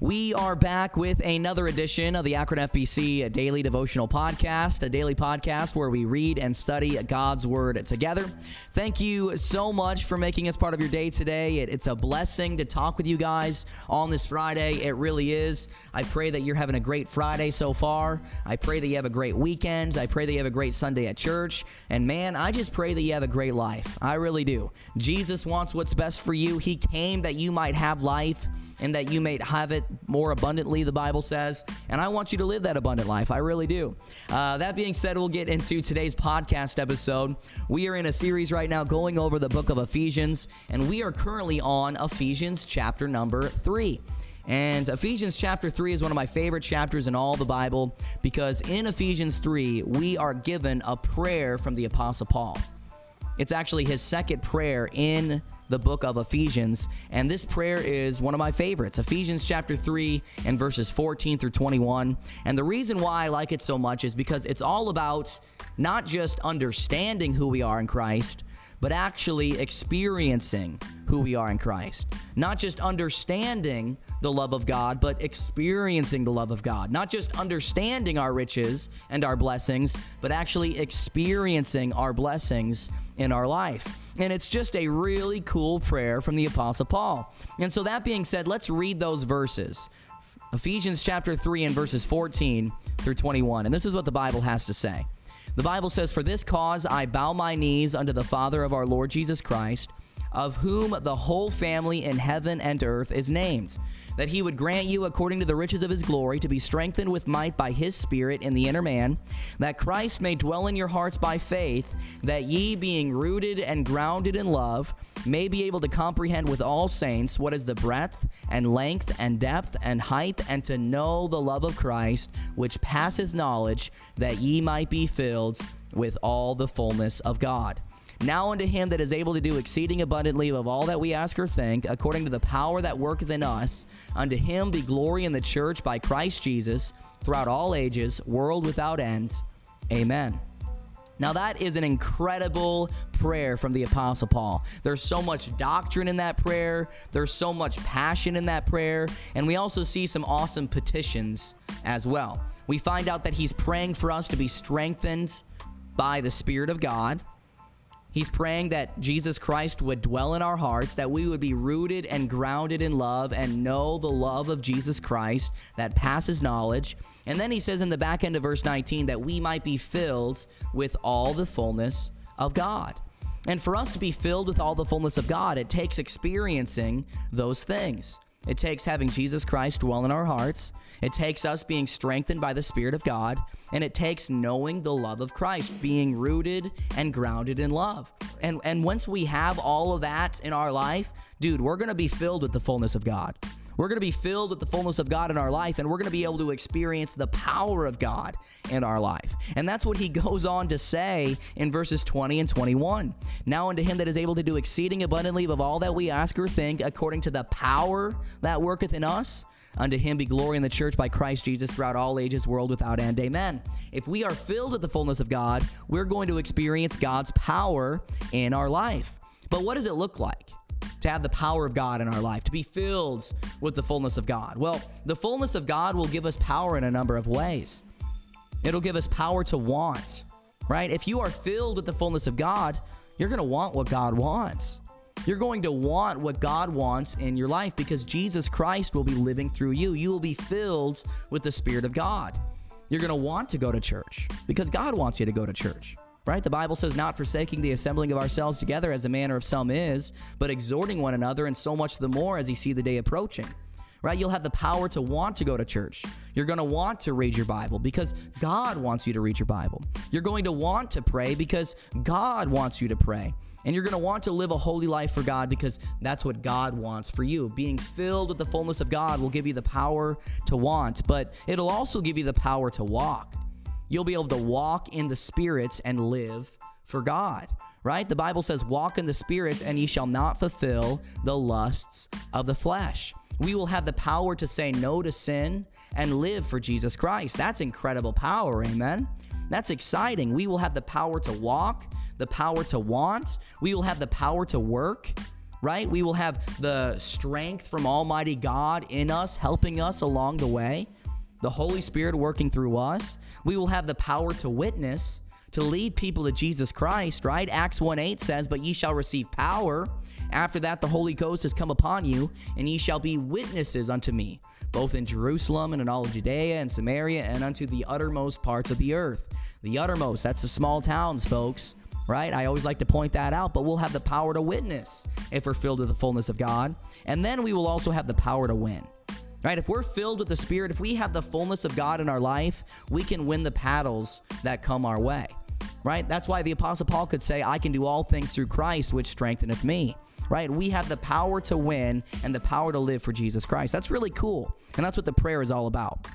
We are back with another edition of the Akron FBC Daily Devotional Podcast, a daily podcast where we read and study God's Word together. Thank you so much for making us part of your day today. It, it's a blessing to talk with you guys on this Friday. It really is. I pray that you're having a great Friday so far. I pray that you have a great weekend. I pray that you have a great Sunday at church. And man, I just pray that you have a great life. I really do. Jesus wants what's best for you. He came that you might have life and that you may have it more abundantly, the Bible says. And I want you to live that abundant life. I really do. Uh, that being said, we'll get into today's podcast episode. We are in a series right now going over the book of Ephesians, and we are currently on Ephesians chapter number three. And Ephesians chapter 3 is one of my favorite chapters in all the Bible because in Ephesians 3, we are given a prayer from the Apostle Paul. It's actually his second prayer in the book of Ephesians. And this prayer is one of my favorites Ephesians chapter 3 and verses 14 through 21. And the reason why I like it so much is because it's all about not just understanding who we are in Christ, but actually experiencing who we are in Christ. Not just understanding the love of God, but experiencing the love of God. Not just understanding our riches and our blessings, but actually experiencing our blessings in our life. And it's just a really cool prayer from the Apostle Paul. And so, that being said, let's read those verses. Ephesians chapter 3 and verses 14 through 21. And this is what the Bible has to say. The Bible says, For this cause I bow my knees unto the Father of our Lord Jesus Christ, of whom the whole family in heaven and earth is named that he would grant you, according to the riches of his glory, to be strengthened with might by his Spirit in the inner man, that Christ may dwell in your hearts by faith, that ye, being rooted and grounded in love, may be able to comprehend with all saints what is the breadth and length and depth and height, and to know the love of Christ, which passes knowledge, that ye might be filled with all the fullness of God. Now unto him that is able to do exceeding abundantly of all that we ask or think, according to the power that worketh in us, unto him be glory in the church by Christ Jesus throughout all ages, world without end. Amen. Now, that is an incredible prayer from the Apostle Paul. There's so much doctrine in that prayer, there's so much passion in that prayer, and we also see some awesome petitions as well. We find out that he's praying for us to be strengthened by the Spirit of God. He's praying that Jesus Christ would dwell in our hearts, that we would be rooted and grounded in love and know the love of Jesus Christ that passes knowledge. And then he says in the back end of verse 19 that we might be filled with all the fullness of God. And for us to be filled with all the fullness of God, it takes experiencing those things. It takes having Jesus Christ dwell in our hearts. It takes us being strengthened by the Spirit of God. And it takes knowing the love of Christ, being rooted and grounded in love. And, and once we have all of that in our life, dude, we're going to be filled with the fullness of God. We're going to be filled with the fullness of God in our life, and we're going to be able to experience the power of God in our life. And that's what he goes on to say in verses 20 and 21. Now, unto him that is able to do exceeding abundantly of all that we ask or think, according to the power that worketh in us, Unto him be glory in the church by Christ Jesus throughout all ages, world without end. Amen. If we are filled with the fullness of God, we're going to experience God's power in our life. But what does it look like? To have the power of God in our life, to be filled with the fullness of God? Well, the fullness of God will give us power in a number of ways. It'll give us power to want, right? If you are filled with the fullness of God, you're going to want what God wants. You're going to want what God wants in your life because Jesus Christ will be living through you. You will be filled with the Spirit of God. You're going to want to go to church because God wants you to go to church right? The Bible says, not forsaking the assembling of ourselves together as the manner of some is, but exhorting one another, and so much the more as you see the day approaching. Right? You'll have the power to want to go to church. You're going to want to read your Bible because God wants you to read your Bible. You're going to want to pray because God wants you to pray. And you're going to want to live a holy life for God because that's what God wants for you. Being filled with the fullness of God will give you the power to want, but it'll also give you the power to walk you'll be able to walk in the spirits and live for God. Right? The Bible says, Walk in the spirits, and ye shall not fulfill the lusts of the flesh. We will have the power to say no to sin and live for Jesus Christ. That's incredible power. Amen. That's exciting. We will have the power to walk, the power to want. We will have the power to work, right? We will have the strength from Almighty God in us, helping us along the way, the Holy Spirit working through us. We will have the power to witness, to lead people to Jesus Christ, right? Acts 1 8 says, But ye shall receive power. After that, the Holy Ghost has come upon you, and ye shall be witnesses unto me, both in Jerusalem and in all Judea and Samaria and unto the uttermost parts of the earth. The uttermost, that's the small towns, folks right? I always like to point that out, but we'll have the power to witness if we're filled with the fullness of God. And then we will also have the power to win. Right? If we're filled with the Spirit, if we have the fullness of God in our life, we can win the paddles that come our way. Right? That's why the Apostle Paul could say, I can do all things through Christ, which strengtheneth me. Right? We have the power to win and the power to live for Jesus Christ. That's really cool. And that's what the prayer is all about.